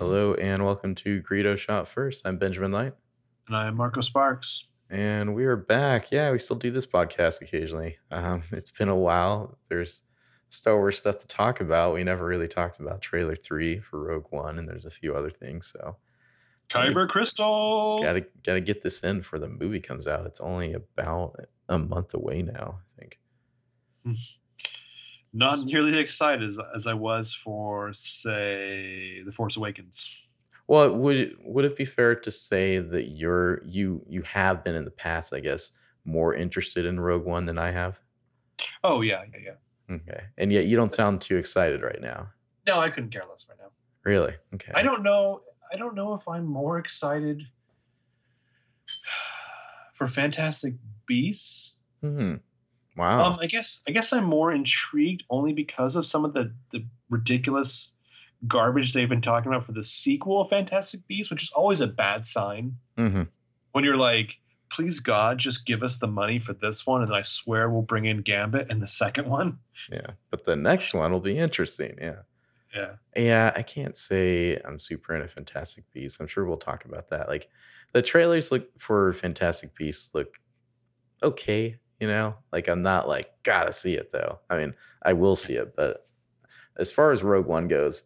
Hello and welcome to Greedo Shot First. I'm Benjamin Light. And I'm Marco Sparks. And we are back. Yeah, we still do this podcast occasionally. Um, it's been a while. There's Star Wars stuff to talk about. We never really talked about trailer three for Rogue One, and there's a few other things. So Kyber crystals. gotta gotta get this in before the movie comes out. It's only about a month away now, I think. Not nearly as excited as, as I was for, say, The Force Awakens. Well, would would it be fair to say that you're you you have been in the past, I guess, more interested in Rogue One than I have? Oh yeah, yeah, yeah. Okay, and yet you don't sound too excited right now. No, I couldn't care less right now. Really? Okay. I don't know. I don't know if I'm more excited for Fantastic Beasts. Hmm. Wow. Um, I guess I guess I'm more intrigued only because of some of the the ridiculous garbage they've been talking about for the sequel of Fantastic Beasts, which is always a bad sign. hmm When you're like, please God, just give us the money for this one, and I swear we'll bring in Gambit and the second one. Yeah, but the next one will be interesting. Yeah. Yeah. Yeah, I can't say I'm super into Fantastic Beasts. I'm sure we'll talk about that. Like the trailers look for Fantastic Beasts look okay, you know? Like I'm not like gotta see it though. I mean, I will see it, but as far as Rogue One goes,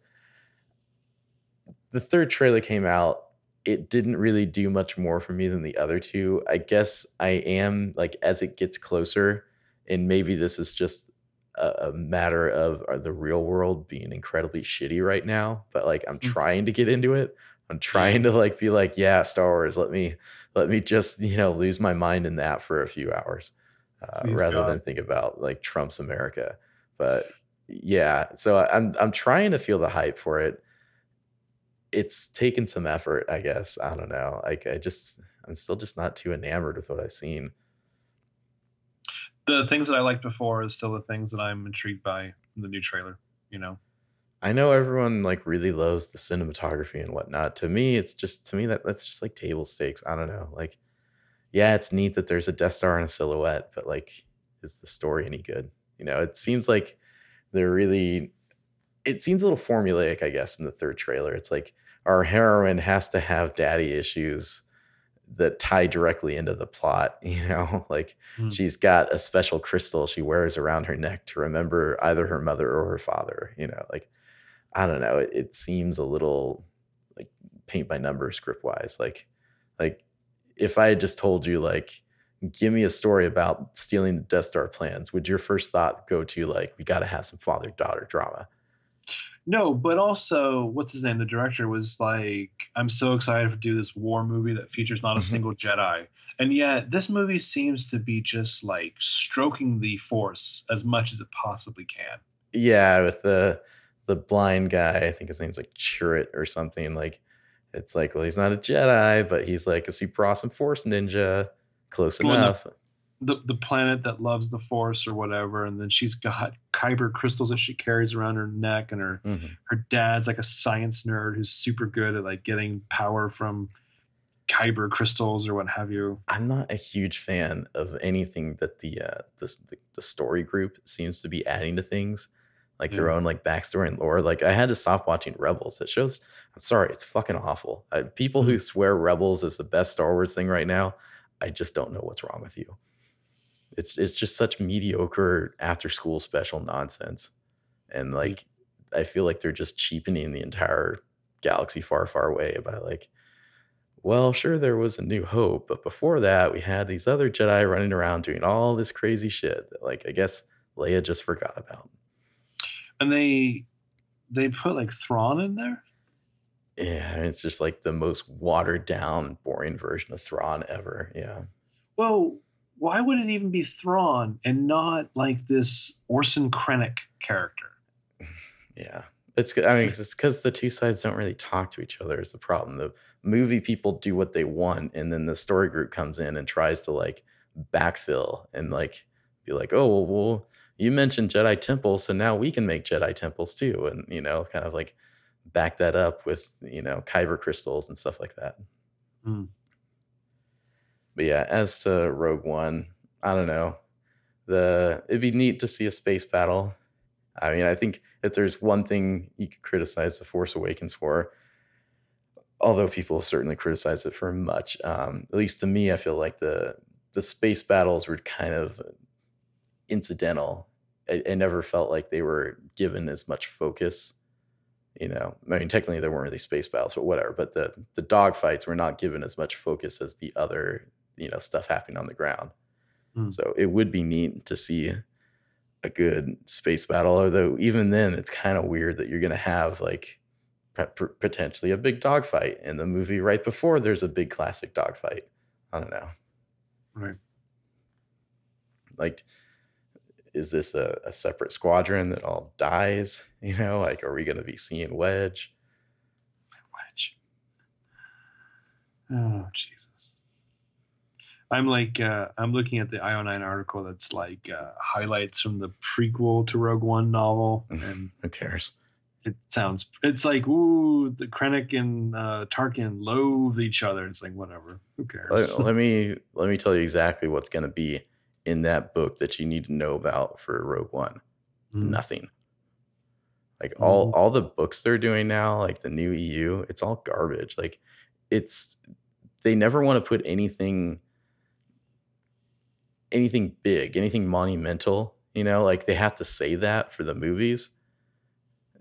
the third trailer came out. It didn't really do much more for me than the other two. I guess I am like as it gets closer, and maybe this is just a, a matter of uh, the real world being incredibly shitty right now. But like I'm Mm. trying to get into it. I'm trying to like be like, yeah, Star Wars. Let me let me just you know lose my mind in that for a few hours, uh, rather God. than think about like Trump's America. But yeah, so I'm I'm trying to feel the hype for it. It's taken some effort, I guess. I don't know. Like I just I'm still just not too enamored with what I've seen. The things that I liked before is still the things that I'm intrigued by in the new trailer. You know. I know everyone like really loves the cinematography and whatnot. To me, it's just to me that that's just like table stakes. I don't know. Like, yeah, it's neat that there's a Death Star and a silhouette, but like, is the story any good? You know, it seems like they're really. It seems a little formulaic, I guess, in the third trailer. It's like our heroine has to have daddy issues that tie directly into the plot. You know, like Hmm. she's got a special crystal she wears around her neck to remember either her mother or her father. You know, like I don't know. It, it seems a little like paint by number script wise. Like, like if I had just told you like, give me a story about stealing the Death Star plans, would your first thought go to like, we got to have some father daughter drama? No, but also, what's his name? The director was like, "I'm so excited to do this war movie that features not a Mhm. single Jedi," and yet this movie seems to be just like stroking the Force as much as it possibly can. Yeah, with the the blind guy, I think his name's like Chirrut or something. Like, it's like, well, he's not a Jedi, but he's like a super awesome Force ninja. Close Well, enough. the the planet that loves the Force or whatever, and then she's got kyber crystals that she carries around her neck, and her Mhm. her dad's like a science nerd who's super good at like getting power from kyber crystals or what have you. I'm not a huge fan of anything that the uh the, the story group seems to be adding to things like their own like backstory and lore. Like I had to stop watching Rebels. It shows. I'm sorry, it's fucking awful. Uh, people who swear Rebels is the best Star Wars thing right now, I just don't know what's wrong with you. It's it's just such mediocre after school special nonsense, and like I feel like they're just cheapening the entire galaxy far far away by like well, sure, there was a new hope, but before that, we had these other Jedi running around doing all this crazy shit that, like, I guess Leia just forgot about. And they they put like Thrawn in there. Yeah, it's just like the most watered down, boring version of Thrawn ever. Yeah. Well, why would it even be Thrawn and not like this Orson Krennic character? Yeah. It's, I mean, it's because the two sides don't really talk to each other is the problem. The movie people do what they want, and then the story group comes in and tries to like backfill and like be like, oh, well, well you mentioned Jedi temples, so now we can make Jedi temples too. And, you know, kind of like back that up with, you know, kyber crystals and stuff like that. Hmm. But yeah, as to Rogue One, I don't know. The it'd be neat to see a space battle. I mean, I think if there's one thing you could criticize The Force Awakens for, although people certainly criticize it for much, um, at least to me, I feel like the the space battles were kind of incidental. I, I never felt like they were given as much focus. You know, I mean, technically there weren't really space battles, but whatever. But the the dog fights were not given as much focus as the other, you know, stuff happening on the ground. Hmm. So it would be neat to see a good space battle. Although even then, it's kind of weird that you're going to have like potentially a big dogfight in the movie right before there's a big classic dogfight. I don't know. Right. Like, is this a, a separate squadron that all dies? You know, like, are we going to be seeing Wedge? Wedge. Oh Jesus. I'm like uh, I'm looking at the IO9 article that's like uh, highlights from the prequel to Rogue One novel, Mhm. and Who cares? it sounds it's like ooh the Krennic and uh, Tarkin loathe each other. It's like whatever. Who cares? let, let me let me tell you exactly what's going to be in that book that you need to know about for Rogue One. Mm. Nothing. Like all Mhm. all the books they're doing now, like the new EU, it's all garbage. Like it's they never want to put anything anything big, anything monumental, you know, like they have to say that for the movies.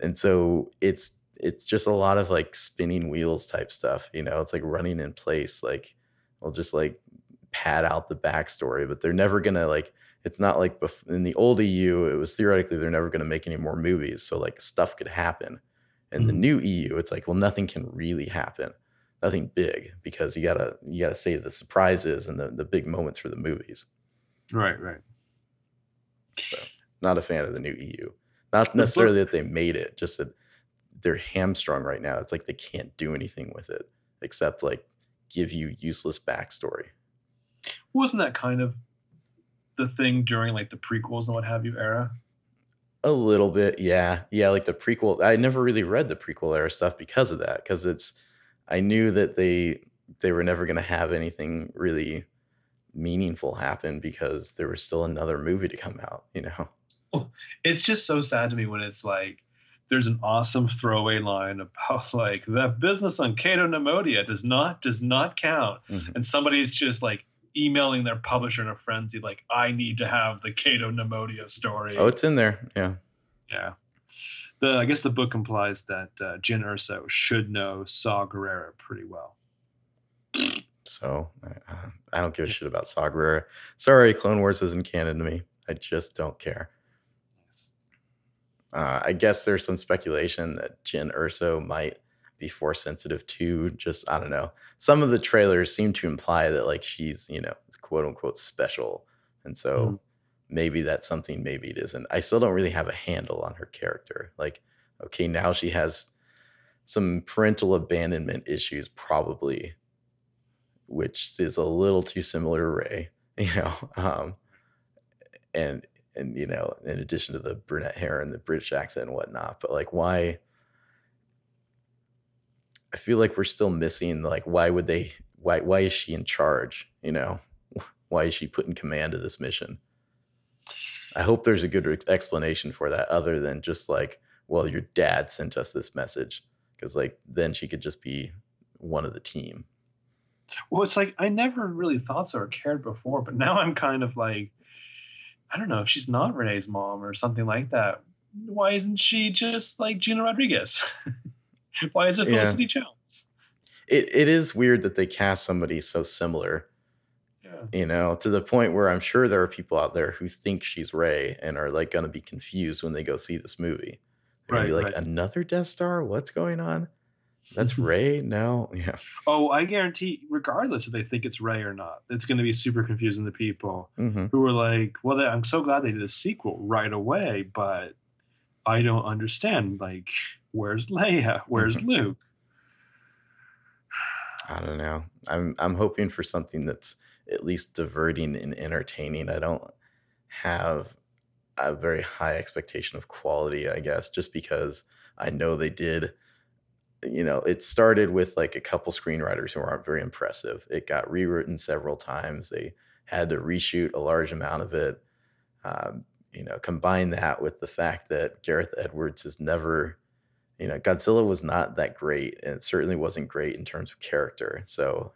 And so it's it's just a lot of like spinning wheels type stuff, you know, it's like running in place, like we'll just like pad out the backstory, but they're never gonna like it's not like bef- in the old EU, it was theoretically they're never gonna make any more movies. So like stuff could happen. In the Mhm. new EU, it's like, well, nothing can really happen. Nothing big because you gotta you gotta save the surprises and the, the big moments for the movies. Right, right. Not a fan of the new EU. Not necessarily that they made it, just that they're hamstrung right now. It's like they can't do anything with it except like give you useless backstory. Wasn't that kind of the thing during like the prequels and what have you era? A little bit, yeah. Yeah, like the prequel. I never really read the prequel era stuff because of that. Because it's I knew that they they were never gonna have anything really meaningful happen because there was still another movie to come out, you know. It's just so sad to me when it's like there's an awesome throwaway line about like that business on Cato Neimoidia does not does not count, Mhm. and somebody's just like emailing their publisher in a frenzy like I need to have the Cato Neimoidia story. Oh, it's in there. Yeah. yeah. The I guess the book implies that uh, Jyn Erso should know Saw Gerrera pretty well. So I, I don't give a shit about Saw Gerrera. Sorry, Clone Wars isn't canon to me. I just don't care. Uh, I guess there's some speculation that Jyn Erso might be force sensitive too. Just I don't know. Some of the trailers seem to imply that like she's you know quote unquote special, and so Mhm. maybe that's something. Maybe it isn't. I still don't really have a handle on her character. Like okay, now she has some parental abandonment issues, probably, which is a little too similar to Rey. You know, um, and and you know, in addition to the brunette hair and the British accent and whatnot, but like, why? I feel like we're still missing. Like, why would they? Why? Why is she in charge? You know, why is she put in command of this mission? I hope there's a good ex- explanation for that, other than just like, well, your dad sent us this message, because like then she could just be one of the team. Well, it's like I never really thought so or cared before, but now I'm kind of like, I don't know if she's not Renee's mom or something like that. Why isn't she just like Gina Rodriguez? Why is it Yeah. Felicity Jones? It it is weird that they cast somebody so similar Yeah. you know, to the point where I'm sure there are people out there who think she's Rey and are like going to be confused when they go see this movie. They're gonna be Right, like, right. another Death Star? What's going on? That's Rey? No, yeah. Oh, I guarantee, regardless if they think it's Rey or not, it's going to be super confusing to people hmm who are like, "Well, they, I'm so glad they did a sequel right away, but I don't understand. Like, where's Leia? Where's Mhm. Luke?" I don't know. I'm I'm hoping for something that's at least diverting and entertaining. I don't have a very high expectation of quality, I guess, just because I know they did. You know, it started with like a couple screenwriters who aren't very impressive. It got rewritten several times. They had to reshoot a large amount of it. Um, you know, combine that with the fact that Gareth Edwards has never you know, Godzilla was not that great, and it certainly wasn't great in terms of character. So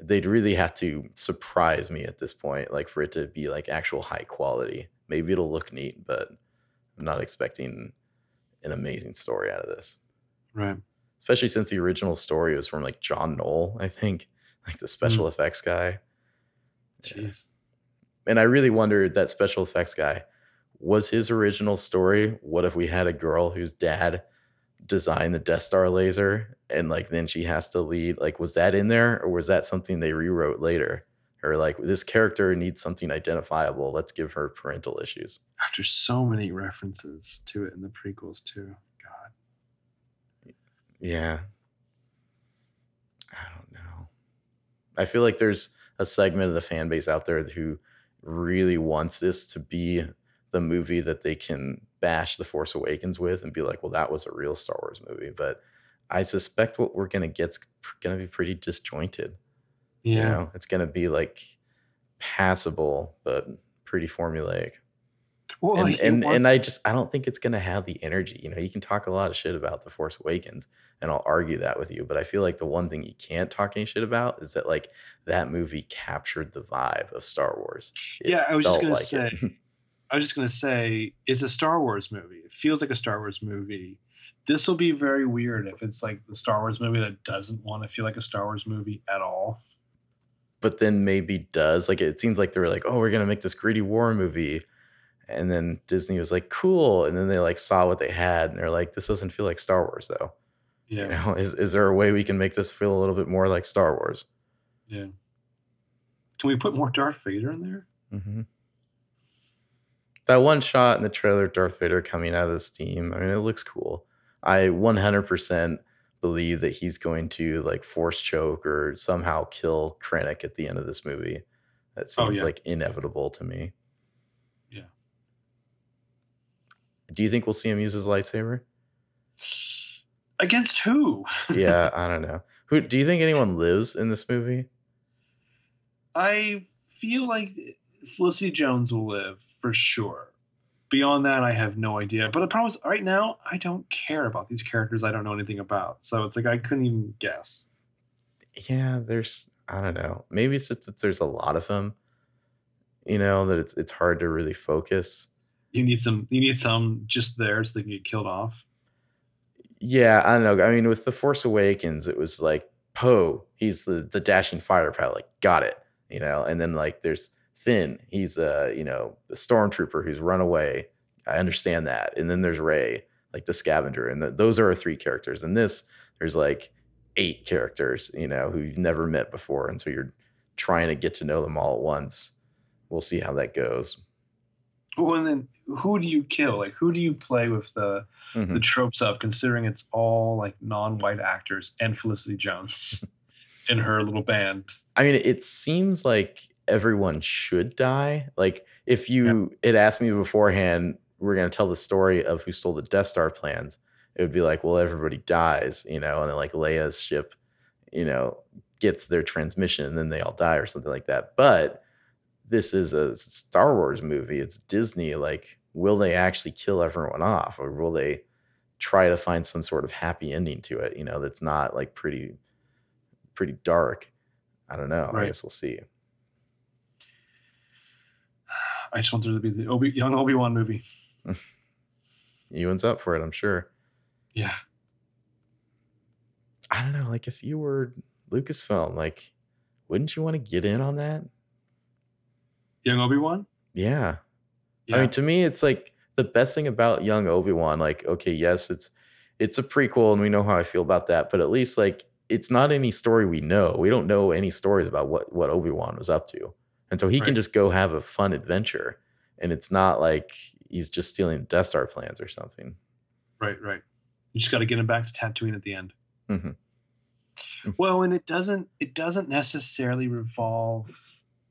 they'd really have to surprise me at this point, like for it to be like actual high quality. Maybe it'll look neat, but I'm not expecting an amazing story out of this. Right. Especially since the original story was from like John Knoll, I think, like the special mm. effects guy. Jeez. And I really wondered that special effects guy was his original story. What if we had a girl whose dad designed the Death Star laser and like then she has to lead? Like, was that in there or was that something they rewrote later? Or like this character needs something identifiable. Let's give her parental issues. After so many references to it in the prequels too. God. Yeah. I don't know. I feel like there's a segment of the fan base out there who really wants this to be the movie that they can bash The Force Awakens with and be like, well, that was a real Star Wars movie. But I suspect what we're going to get's going to be pretty disjointed. Yeah. You know, it's going to be like passable, but pretty formulaic. Well, and and, wants- and I just I don't think it's gonna have the energy. You know, you can talk a lot of shit about the Force Awakens, and I'll argue that with you. But I feel like the one thing you can't talk any shit about is that like that movie captured the vibe of Star Wars. It yeah, I was just gonna like say. I was just gonna say it's a Star Wars movie. It feels like a Star Wars movie. This will be very weird if it's like the Star Wars movie that doesn't want to feel like a Star Wars movie at all. But then maybe does. Like it seems like they were like, oh, we're gonna make this greedy war movie and then Disney was like, cool. And then they like saw what they had and they're like, this doesn't feel like Star Wars though. Yeah. You know, is, is there a way we can make this feel a little bit more like Star Wars? Yeah. Can we put more Darth Vader in there? Mm-hmm. That one shot in the trailer, Darth Vader coming out of the steam. I mean, it looks cool. I 100% believe that he's going to like force choke or somehow kill Krennic at the end of this movie. That oh, seems oh, yeah. like inevitable to me. Yeah. Do you think we'll see him use his lightsaber? Against who? yeah, I don't know. Who do you think anyone lives in this movie? I feel like Felicity Jones will live for sure. Beyond that, I have no idea. But the problem is, right now, I don't care about these characters I don't know anything about. So it's like I couldn't even guess. Yeah, there's I don't know. Maybe it's just that there's a lot of them. You know that it's it's hard to really focus you need some you need some just there so they can get killed off. Yeah, I don't know. I mean, with the Force Awakens, it was like Poe, he's the the dashing fighter pilot, like got it, you know. And then like there's Finn, he's a you know the stormtrooper who's run away. I understand that. And then there's Rey, like the scavenger, and the, those are our three characters. And this, there's like eight characters, you know, who you've never met before, and so you're trying to get to know them all at once. We'll see how that goes. Well, and then who do you kill? Like, who do you play with the mm-hmm. the tropes of? Considering it's all like non-white actors and Felicity Jones in her little band. I mean, it seems like everyone should die. Like, if you yeah. had asked me beforehand, we're going to tell the story of who stole the Death Star plans. It would be like, well, everybody dies, you know, and then like Leia's ship, you know, gets their transmission and then they all die or something like that. But this is a Star Wars movie. It's Disney. Like, will they actually kill everyone off, or will they try to find some sort of happy ending to it? You know, that's not like pretty, pretty dark. I don't know. Right. I guess we'll see. I just want there to be the Obi young Obi Wan movie. Ewan's up for it, I'm sure. Yeah. I don't know. Like, if you were Lucasfilm, like, wouldn't you want to get in on that? Young Obi Wan. Yeah. yeah. I mean, to me, it's like the best thing about Young Obi Wan. Like, okay, yes, it's it's a prequel, and we know how I feel about that. But at least, like, it's not any story we know. We don't know any stories about what what Obi Wan was up to, and so he right. can just go have a fun adventure. And it's not like he's just stealing Death Star plans or something. Right, right. You just got to get him back to Tatooine at the end. Mm-hmm. Well, and it doesn't it doesn't necessarily revolve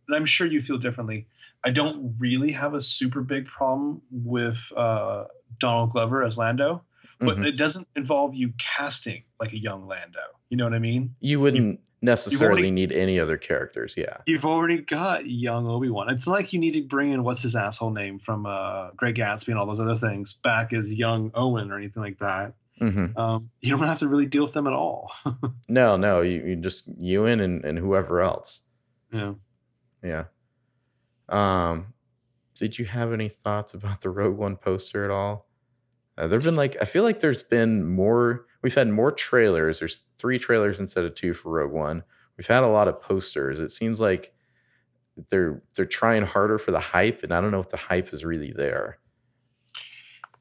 and I'm sure you feel differently. I don't really have a super big problem with uh, Donald Glover as Lando, but mm-hmm. it doesn't involve you casting like a young Lando. You know what I mean? You wouldn't necessarily already, need any other characters. Yeah, you've already got young Obi Wan. It's like you need to bring in what's his asshole name from uh, Great Gatsby and all those other things back as young Owen or anything like that. hmm Um, you don't have to really deal with them at all. No, no, you, you just Ewan and, and whoever else. yeah. Yeah. Um, did you have any thoughts about the Rogue One poster at all? Uh, there've been like I feel like there's been more. We've had more trailers. There's three trailers instead of two for Rogue One. We've had a lot of posters. It seems like they're they're trying harder for the hype, and I don't know if the hype is really there.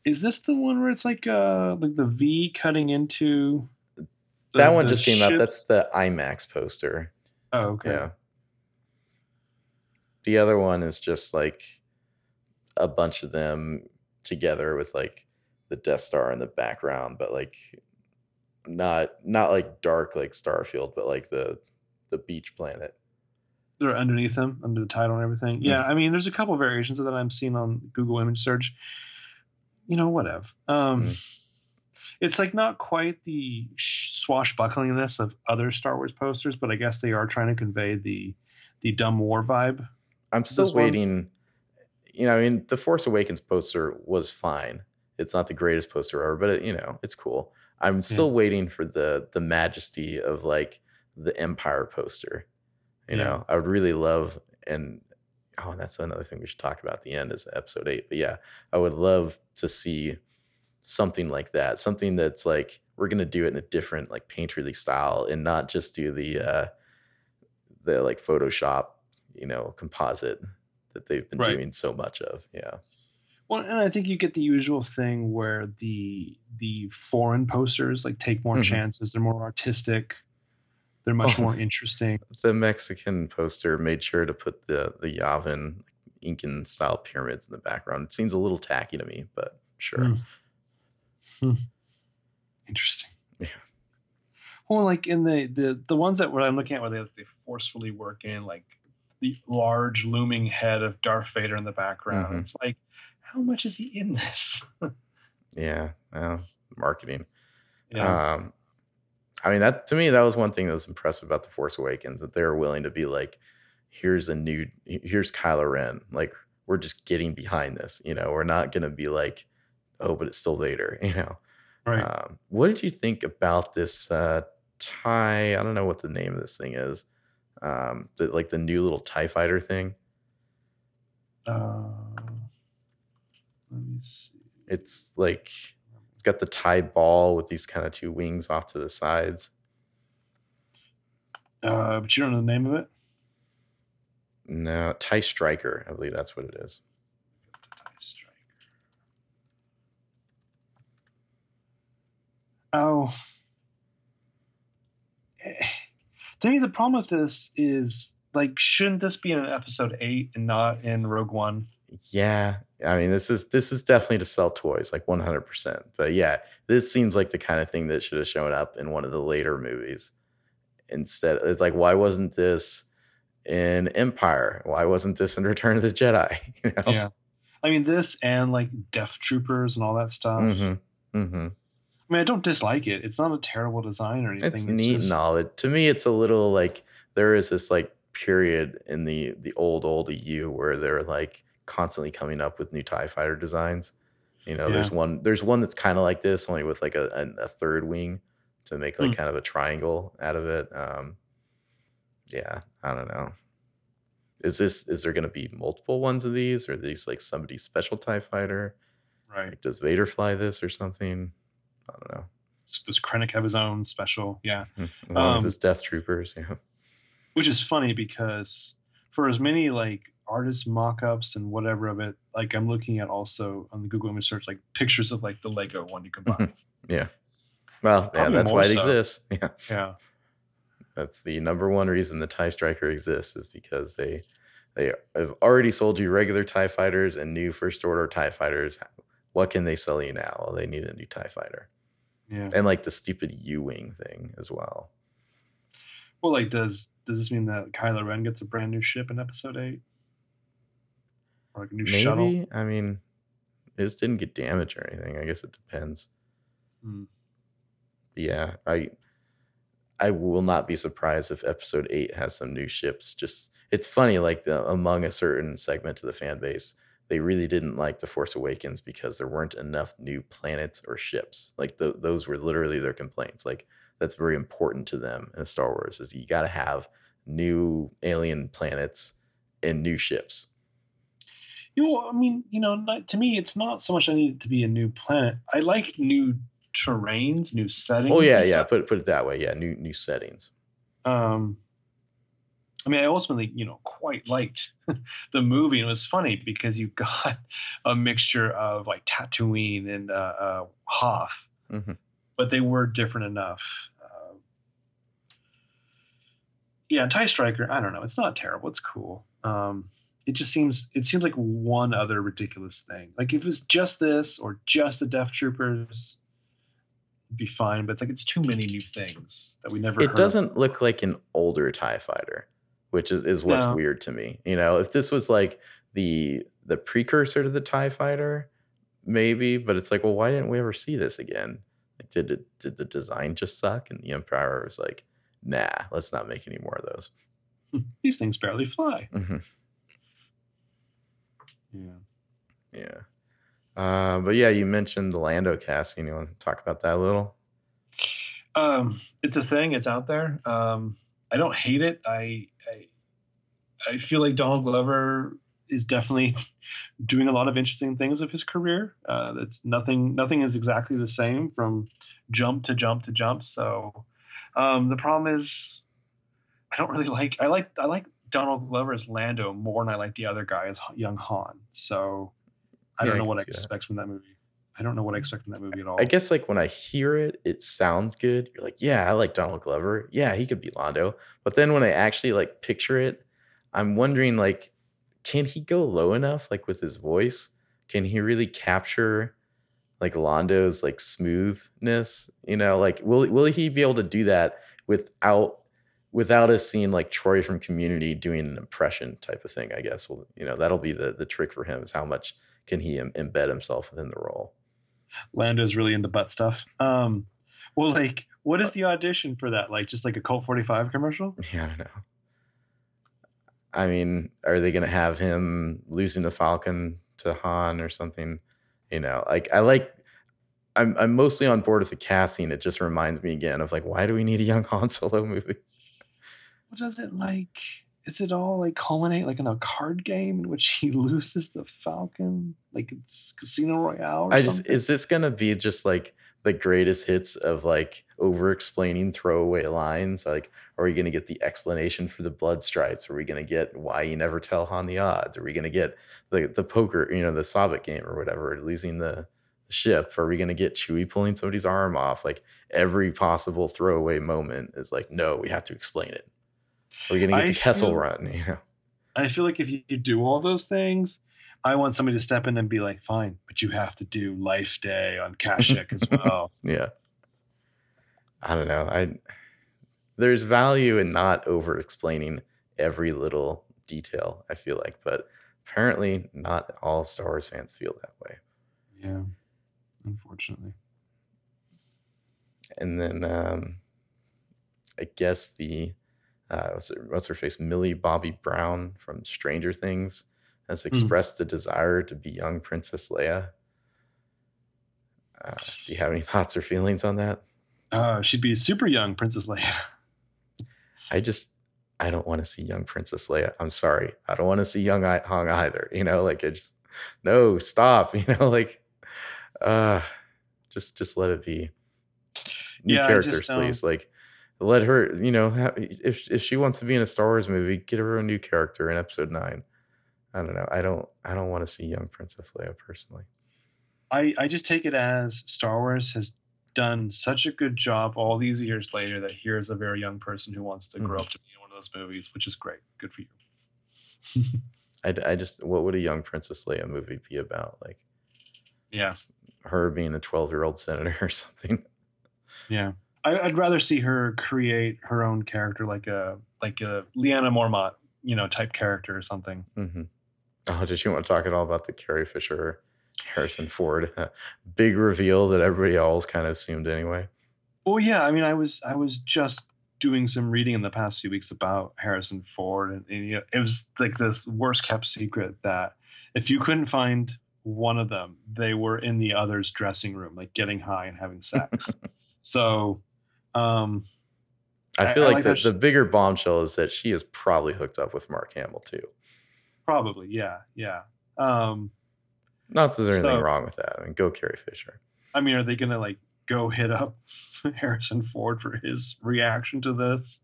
Is this the one where it's like uh like the V cutting into the- that one just came out. That's the IMAX poster. oh okay. Yeah. The other one is just like a bunch of them together with like the Death Star in the background, but like not not like dark like Starfield, but like the the beach planet. They're underneath them, under the title and everything. Yeah, I mean, there's a couple variations of that I'm seeing on Google image search. You know, whatever. Um, Mm. It's like not quite the swashbucklingness of other Star Wars posters, but I guess they are trying to convey the the dumb war vibe. I'm still This one- waiting. You know, I mean, the Force Awakens poster was fine. It's not the greatest poster ever, but it, you know, it's cool. I'm still waiting for the the majesty of like the Empire poster. You Yeah. know, I would really love and oh, that's another thing we should talk about at the end is episode eight. But yeah, I would love to see something like that. Something that's like we're gonna do it in a different like painterly style and not just do the uh the like Photoshop, you know, composite that they've been Right. doing so much of. Yeah. Well, and I think you get the usual thing where the the foreign posters like take more Mhm. chances. They're more artistic. They're much Oh. more interesting. The Mexican poster made sure to put the the Yavin Incan style pyramids in the background. It seems a little tacky to me, but sure. Mm. Hmm. Interesting. Yeah. Well, like in the the the ones that what I'm looking at where they they forcefully work in like the large looming head of Darth Vader in the background. Mhm. It's like, how much is he in this? Yeah. Well, marketing. yeah. Um, I mean, that to me, that was one thing that was impressive about the Force Awakens that they were willing to be like, here's a new, here's Kylo Ren. Like, we're just getting behind this. You know, we're not gonna be like, oh, but it's still Vader. You know. right. Um, what did you think about this uh, tie? I don't know what the name of this thing is. Um, the, like the new little Tie Fighter thing. uh, let me see. It's like it's got the tie ball with these kind of two wings off to the sides. Uh, but you don't know the name of it. No, Tie Striker. I believe that's what it is. Oh. To me, the problem with this is like, shouldn't this be in episode eight and not in Rogue One? Yeah, I mean this is this is definitely to sell toys, like one hundred percent. But yeah, this seems like the kind of thing that should have shown up in one of the later movies. Instead, it's like why wasn't this in Empire? Why wasn't this in Return of the Jedi? You know? Yeah. I mean, this and like Death Troopers and all that stuff. Mm-hmm. Mm-hmm. I mean, I don't dislike it. It's not a terrible design or anything. It's neat just- and all. It, to me, it's a little like there is this like period in the the old old EU where they're like constantly coming up with new Tie Fighter designs. You know, there's one there's one that's kind of like this, only with like a, a, a third wing to make like Hmm. kind of a triangle out of it. Um, yeah, I don't know. Is this is there going to be multiple ones of these, or are these like somebody's special Tie Fighter? Right. Like, does Vader fly this or something? I don't know. Does Krennic have his own special? Yeah. Along Um, with his Death Troopers, yeah. which is funny because for as many like artist mock-ups and whatever of it like i'm looking at also on the google image search like pictures of like the lego one you can buy mm-hmm. Yeah. Well, yeah, that's why it so. exists. Yeah. yeah That's the number one reason the TIE Striker exists is because they they have already sold you regular TIE fighters and new first order TIE fighters. What can they sell you now? Well, they need a new TIE fighter. yeah And like the stupid U-Wing thing as well. well like does does this mean that kylo ren gets a brand new ship in episode 8 or like a new shuttle Maybe. I mean, this didn't get damaged or anything. I guess it depends. Hmm. yeah i i will not be surprised if episode 8 has some new ships just it's funny like the, among a certain segment of the fan base they really didn't like The Force Awakens because there weren't enough new planets or ships. Like th- those were literally their complaints. Like that's very important to them in Star Wars is you got to have new alien planets and new ships. You know, I mean, you know, not, to me, it's not so much I need it to be a new planet. I like new terrains, new settings. Oh yeah, yeah. stuff. Put put it that way. Yeah, new new settings. Um, I mean, I ultimately, you know, quite liked the movie. And it was funny because you got a mixture of like Tatooine and uh, uh, Hoth, Mhm. but they were different enough. Uh, yeah, TIE Striker. I don't know. It's not terrible. It's cool. Um, it just seems it seems like one other ridiculous thing. Like if it was just this or just the Death Troopers, it'd be fine. But it's like it's too many new things that we never. It heard doesn't look like an older Tie Fighter, which is is what's No. weird to me. You know, if this was like the the precursor to the Tie Fighter, maybe. But it's like, well, why didn't we ever see this again? Like, did it did the design just suck? And the Empire was like, nah, let's not make any more of those. These things barely fly. hmm Yeah. Yeah. Uh, but yeah, you mentioned the Lando casting. You want to talk about that a little? Um, it's a thing. It's out there. Um, I don't hate it. I, I I feel like Donald Glover is definitely doing a lot of interesting things of his career. Uh, that's nothing. Nothing is exactly the same from jump to jump to jump. So um, the problem is, I don't really like. I like. I like Donald Glover as Lando more than I like the other guy as young Han. So I Yeah, don't know can what I see that. expect from that movie. I don't know what I expect from that movie at all. I guess like when I hear it, it sounds good. You're like, yeah, I like Donald Glover. Yeah, he could be Lando. But then when I actually like picture it, I'm wondering like, can he go low enough like with his voice? Can he really capture like Lando's like smoothness? You know, like will will he be able to do that without without us seeing like Troy from Community doing an impression type of thing? I guess. Well, you know, that'll be the the trick for him is how much can he Im- embed himself within the role. Lando's really into butt stuff. Um, well, like, what is the audition for that? Like, just like a Colt 45 commercial? Yeah, I don't know. I mean, are they going to have him losing the Falcon to Han or something? You know, like I like. I'm I'm mostly on board with the casting. It just reminds me again of like, why do we need a young Han Solo movie? What does it like? Is it all like culminate like in a card game in which he loses the Falcon? Like it's Casino Royale or I just something? is this going to be just like the greatest hits of like over explaining throwaway lines? Like, are we going to get the explanation for the blood stripes? Are we going to get why you never tell Han the odds? Are we going to get the the poker, you know, the sabacc game or whatever, losing the, the ship? Are we going to get Chewie pulling somebody's arm off? Like every possible throwaway moment is like, no, we have to explain it. Are we going to get I the Kessel feel- run? You know, I feel like if you, you do all those things, I want somebody to step in and be like, fine, but you have to do Life Day on Kashyyyk as well. yeah. I don't know. I there's value in not over explaining every little detail, I feel like, but apparently not all Star Wars fans feel that way. yeah, unfortunately. And then um I guess the uh what's her, what's her face? Millie Bobby Brown from Stranger Things has expressed a desire to be young Princess Leia. Uh, do you have any thoughts or feelings on that? Uh, she'd be super young Princess Leia. I just I don't want to see young Princess Leia. I'm sorry. I don't want to see young I- Hong either. You know, like it's no stop. You know, like uh just just let it be. New Yeah, just characters, please. Like let her. You know, ha- if if she wants to be in a Star Wars movie, get her a new character in Episode Nine. I don't know. I don't. I don't want to see young Princess Leia personally. I, I just take it as Star Wars has done such a good job all these years later that here's a very young person who wants to grow Mhm. up to be in one of those movies, which is great. Good for you. I, I just what would a young Princess Leia movie be about? Like Yeah, her being a 12 year old senator or something. yeah. I, I'd rather see her create her own character, like a like a Lyanna Mormont, you know, type character or something. hmm Oh, did you want to talk at all about the Carrie Fisher, Harrison Ford big reveal that everybody else kind of assumed anyway? Oh yeah, I mean, I was I was just doing some reading in the past few weeks about Harrison Ford, and, and you know, it was like this worst kept secret that if you couldn't find one of them, they were in the other's dressing room, like getting high and having sex. so, um, I I- feel I like, like the, the bigger bombshell is that she is probably hooked up with Mark Hamill too. probably, yeah, yeah. Um, Not that there's anything So- wrong with that. I mean, go Carrie Fisher. I mean, are they gonna like go hit up Harrison Ford for his reaction to this?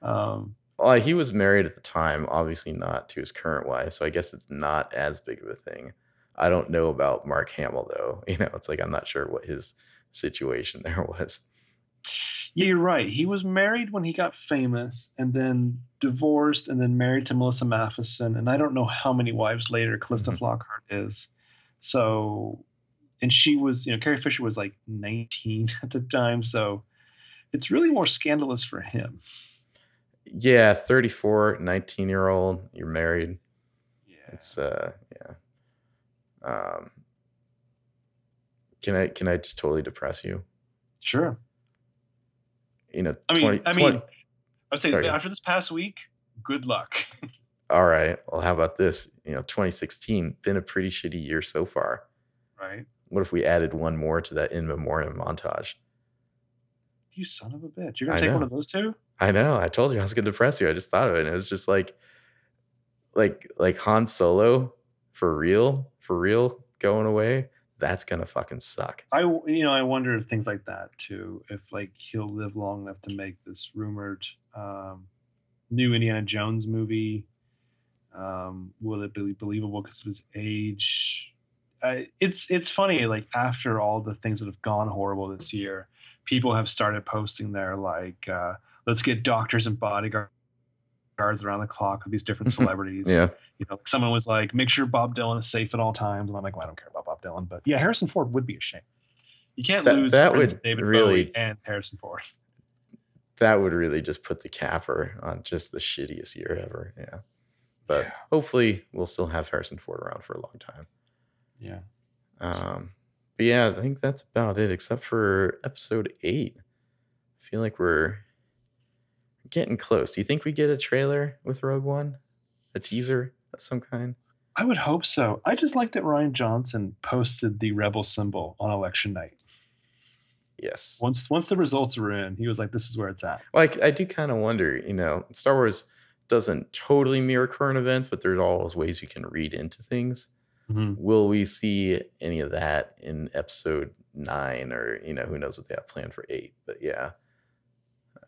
Um, Well, he was married at the time, obviously not to his current wife, so I guess it's not as big of a thing. I don't know about Mark Hamill though. You know, it's like I'm not sure what his situation there was. Yeah, you're right. He was married when he got famous, and then divorced, and then married to Melissa Mathison, and I don't know how many wives later Calista Mhm. Flockhart is. So, and she was, you know, Carrie Fisher was like 19 at the time, so it's really more scandalous for him. Yeah, 34, 19 year old, you're married. Yeah. It's uh yeah. Um can I can I just totally depress you? Sure. You know, I mean, 20 I mean, 20 I would say Sorry. after this past week, good luck. all right. Well, how about this? You know, 2016 been a pretty shitty year so far. right? What if we added one more to that in memoriam montage? You son of a bitch. You're gonna I take one of those two? I know. I told you I was gonna depress you. I just thought of it. And it was just like like like Han Solo for real, for real going away. That's gonna fucking suck. I you know I wonder if things like that too. If like he'll live long enough to make this rumored um, new Indiana Jones movie. Um, will it be believable because of his age? I, it's it's funny. Like after all the things that have gone horrible this year, people have started posting there like, uh, let's get doctors and bodyguards around the clock of these different celebrities. Yeah. you know, someone was like, make sure Bob Dylan is safe at all times. And I'm like, well, I don't care about Bob Dylan. But yeah, Harrison Ford would be a shame. You can't That- lose that Prince would David really- Bowie and Harrison Ford. That would really just put the capper on just the shittiest year ever. Yeah. But Yeah. hopefully we'll still have Harrison Ford around for a long time. Yeah. Um, but yeah, I think that's about it, except for episode eight. I feel like we're getting close. Do you think we get a trailer with Rogue One? A teaser of some kind? I would hope so. I just like that Rian Johnson posted the rebel symbol on election night. Yes. Once once the results were in, he was like, this is where it's at. Like I do kind of wonder, you know, Star Wars doesn't totally mirror current events, but there's always ways you can read into things. Mm-hmm. Will we see any of that in episode nine, or you know, who knows what they have planned for eight? But yeah,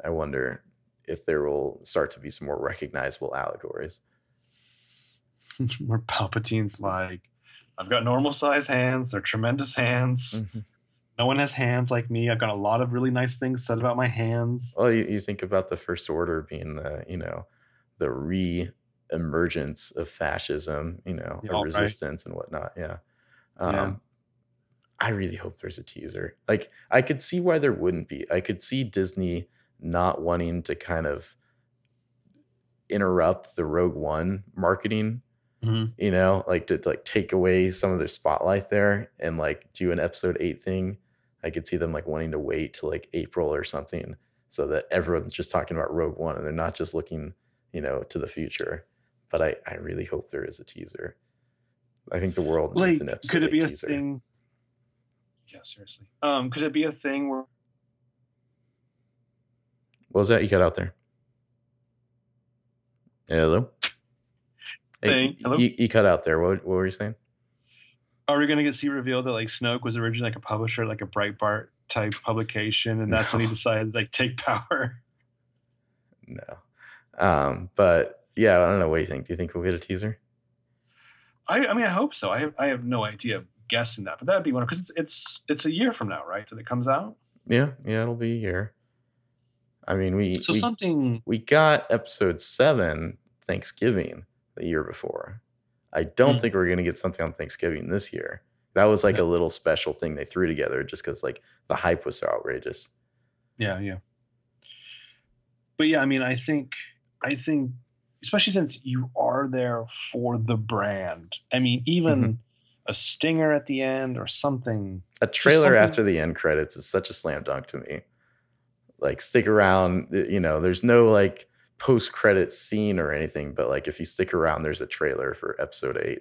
I wonder if there will start to be some more recognizable allegories. Where Palpatine's like, I've got normal size hands. They're tremendous hands. No one has hands like me. I've got a lot of really nice things said about my hands. Well, you, you think about the First Order being the, you know, the re-emergence of fascism, you know, Yeah, a right. resistance and whatnot. Yeah. Um, Yeah. I really hope there's a teaser. Like, I could see why there wouldn't be. I could see Disney not wanting to kind of interrupt the Rogue One marketing Mhm. you know, like to like take away some of their spotlight there and like do an episode eight thing. I could see them like wanting to wait till like April or something so that everyone's just talking about Rogue One and they're not just looking, you know, to the future. But I, I really hope there is a teaser. I think the world Like, needs an episode could it eight be a teaser. thing? Yeah, seriously. Um, could it be a thing where What was that you got out there? Hello? Hey? You, you cut out there. What, what were you saying? are we going to get see revealed that like Snoke was originally like a publisher, like a Breitbart type publication, and that's when he decided to like take power? No. Um, but yeah, I don't know. What do you think? Do you think we'll get a teaser? I, I mean, I hope so. I have, I have no idea guessing that, but that'd be one because it's it's it's a year from now, right? That it comes out. Yeah, yeah, it'll be a year. I mean, we So we, something. we got episode seven Thanksgiving the year before. I don't Mm. think we're gonna get something on Thanksgiving this year. That was like a little special thing they threw together just because like the hype was so outrageous. Yeah, yeah. But yeah, I mean, I think I think especially since you are there for the brand. I mean, even Mm-hmm. a stinger at the end or something. A trailer something- after the end credits is such a slam dunk to me. Like stick around, you know, there's no like post credit scene or anything, but like if you stick around, there's a trailer for episode eight.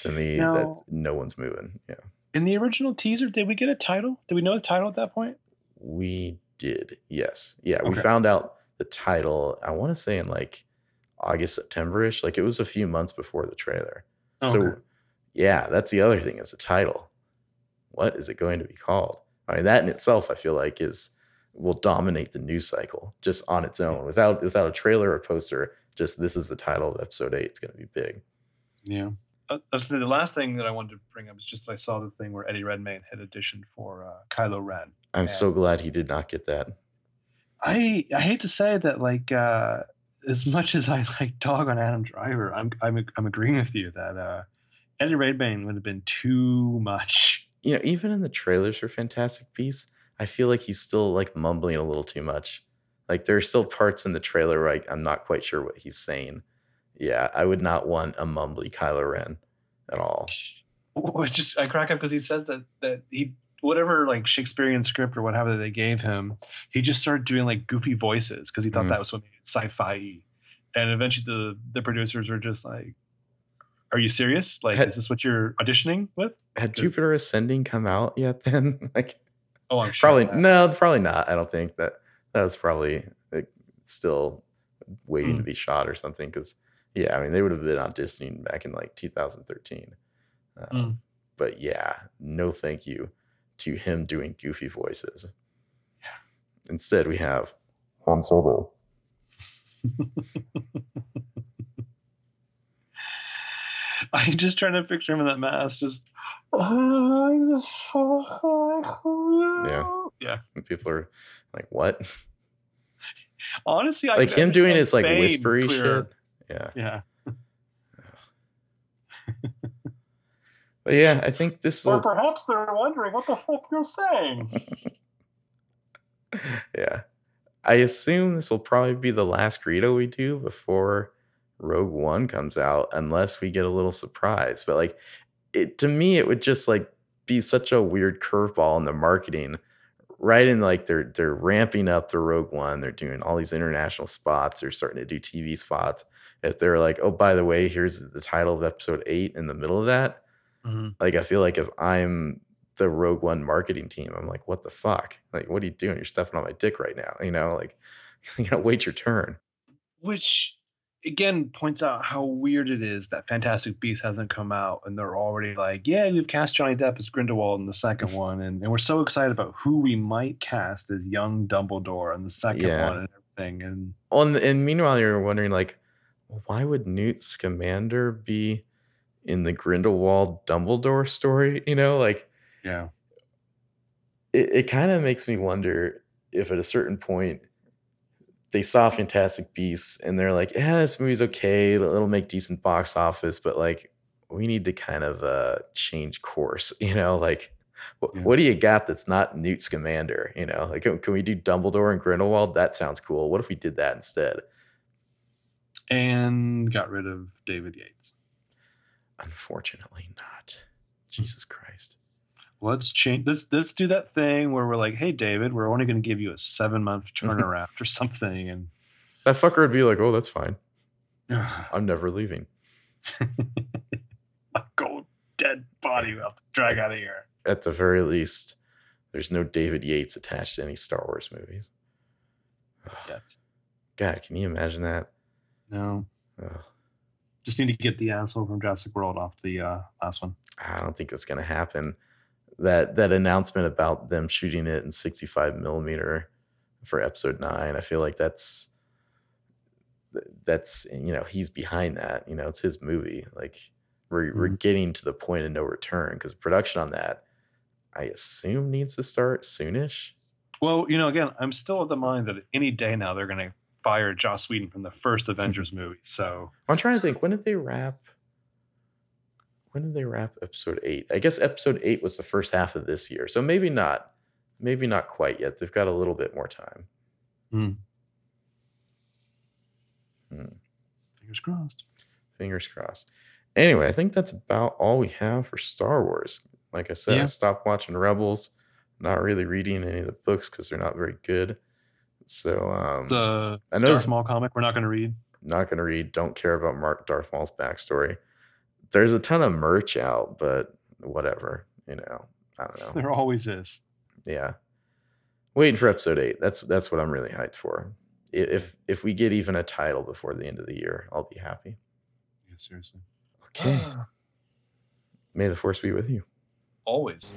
To me, Now- that no one's moving. Yeah, In the original teaser, did we get a title? Did we know the title at that point? we did. Yes, yeah, we found out the title. I want to say in like August, September ish. Like it was a few months before the trailer. Oh, so, yeah, that's the other thing is the title. What is it going to be called? I mean, that in itself, I feel like is will dominate the news cycle just on its own without without a trailer or poster. Just this is the title of episode eight. It's going to be big. Yeah. Uh, the last thing that I wanted to bring up is just I saw the thing where Eddie Redmayne had auditioned for uh, Kylo Ren. I'm so glad he did not get that. I I hate to say that like uh, as much as I like dog on Adam Driver, I'm I'm I'm agreeing with you that uh, Eddie Redmayne would have been too much. You know, even in the trailers for Fantastic Beasts, I feel like he's still like mumbling a little too much. Like there are still parts in the trailer where I, I'm not quite sure what he's saying. Yeah, I would not want a mumbly Kylo Ren at all. Which just I crack up because he says that that he whatever like Shakespearean script or whatever they gave him, he just started doing like goofy voices because he thought Mm. that was what made it sci-fi. And eventually the the producers were just like, "Are you serious? Like, Had- is this what you're auditioning with?" Had Jupiter Ascending come out yet? Then, like, Oh, I'm sure. probably no, probably not. I don't think that that was probably like, still waiting to Mm. be shot or something. Because yeah, I mean, they would have been auditioning back in like 2013. Um, Mm. But yeah, no, thank you to him doing goofy voices. Instead, we have Han Solo. I'm just trying to picture him in that mask, just. Yeah. Yeah. And people are like, "What?" Honestly, I like him doing his like whispery clearer. shit. Yeah, Yeah. but yeah, I think this will. perhaps they're wondering what the fuck you're saying. yeah. I assume this will probably be the last Greedo we do before Rogue One comes out, unless we get a little surprise. But like it to me, it would just like be such a weird curveball in the marketing. Right in like they're they're ramping up the Rogue One, they're doing all these international spots, they're starting to do TV spots. If they're like, oh, by the way, here's the title of episode eight in the middle of that, Mm-hmm. like I feel like if I'm the Rogue One marketing team, I'm like, what the fuck? Like, what are you doing? You're stepping on my dick right now. You know, like you gotta wait your turn. Which again points out how weird it is that Fantastic Beasts hasn't come out and they're already like, yeah, we've cast Johnny Depp as Grindelwald in the second one, and, and we're so excited about who we might cast as young Dumbledore in the second Yeah. one and everything. And Well, and, and meanwhile, you're wondering like, why would Newt Scamander be in the Grindelwald Dumbledore story? You know, like yeah. it, it kind of makes me wonder if at a certain point they saw Fantastic Beasts and they're like, yeah, this movie's okay. It'll, make decent box office, but like, we need to kind of uh, change course, you know? Like, wh- Yeah. what do you got that's not Newt Scamander? You know, like, can, can we do Dumbledore and Grindelwald? That sounds cool. What if we did that instead? And got rid of David Yates. Unfortunately, not. Jesus Christ. Let's change let's let's do that thing where we're like, hey David, we're only gonna give you a seven month turnaround or something and That fucker would be like, oh, that's fine. I'm never leaving. a cold dead body to drag out of here. At the very least, there's no David Yates attached to any Star Wars movies. Ugh. God, can you imagine that? No. Ugh. Just need to get the asshole from Jurassic World off the uh, last one. I don't think it's gonna happen. That that announcement about them shooting it in 65 millimeter for episode nine, I feel like that's that's you know he's behind that. You know, it's his movie. Like we're we're Mhm. getting to the point of no return because production on that, I assume, needs to start soonish. Well, you know, again, I'm still of the mind that any day now they're gonna fire Joss Whedon from the first Avengers movie. So I'm trying to think. When did they wrap? When did they wrap episode eight? I guess episode eight was the first half of this year, so maybe not, maybe not quite yet. They've got a little bit more time. fingers crossed. Fingers crossed. Anyway, I think that's about all we have for Star Wars. Like I said, I stopped watching Rebels. Not really reading any of the books because they're not very good. So um, The I know Darth Maul comic we're not gonna read. not going to read. Don't care about Mark Darth Maul's backstory. There's a ton of merch out, but whatever, you know. I don't know. There always is. Yeah. Waiting for episode eight. That's that's what I'm really hyped for. If if we get even a title before the end of the year, I'll be happy. Yeah, seriously. Okay. Ah. May the force be with you. always.